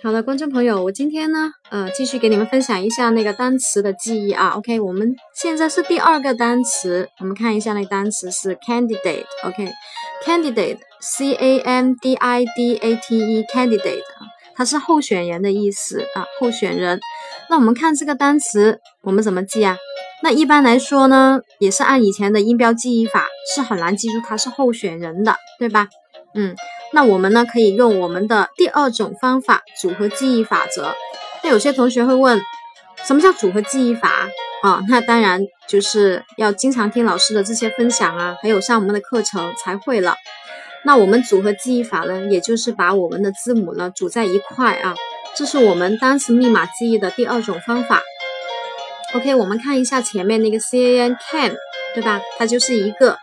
好的，观众朋友，我今天呢，呃，继续给你们分享一下那个单词的记忆啊。OK，我们现在是第二个单词，我们看一下那单词是 candidate。OK，candidate，C A M D I D A T E，candidate，它是候选人的意思啊，候选人。那我们看这个单词，我们怎么记啊？那一般来说呢，也是按以前的音标记忆法，是很难记住它是候选人的，对吧？嗯。那我们呢，可以用我们的第二种方法——组合记忆法则。那有些同学会问，什么叫组合记忆法啊？那当然就是要经常听老师的这些分享啊，还有上我们的课程才会了。那我们组合记忆法呢，也就是把我们的字母呢组在一块啊，这是我们单词密码记忆的第二种方法。OK，我们看一下前面那个 C A N can，对吧？它就是一个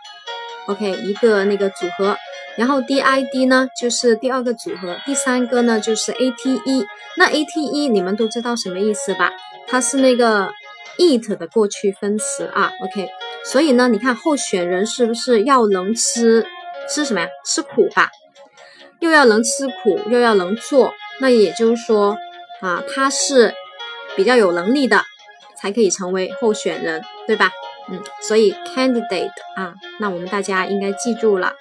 OK 一个那个组合。然后 D I D 呢，就是第二个组合，第三个呢就是 A T E。那 A T E 你们都知道什么意思吧？它是那个 eat 的过去分词啊。OK，所以呢，你看候选人是不是要能吃吃什么呀？吃苦吧，又要能吃苦，又要能做。那也就是说啊，他是比较有能力的，才可以成为候选人，对吧？嗯，所以 candidate 啊，那我们大家应该记住了。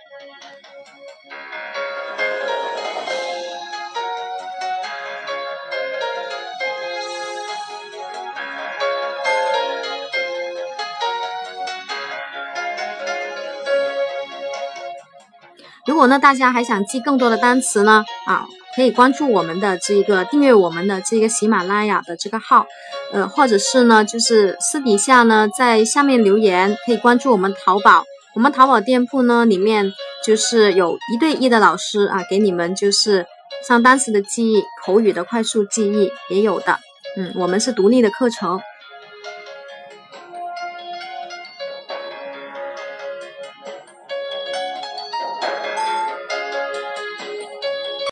如果呢，大家还想记更多的单词呢，啊，可以关注我们的这个订阅我们的这个喜马拉雅的这个号，呃，或者是呢，就是私底下呢，在下面留言，可以关注我们淘宝，我们淘宝店铺呢里面就是有一对一的老师啊，给你们就是上单词的记忆、口语的快速记忆也有的，嗯，我们是独立的课程。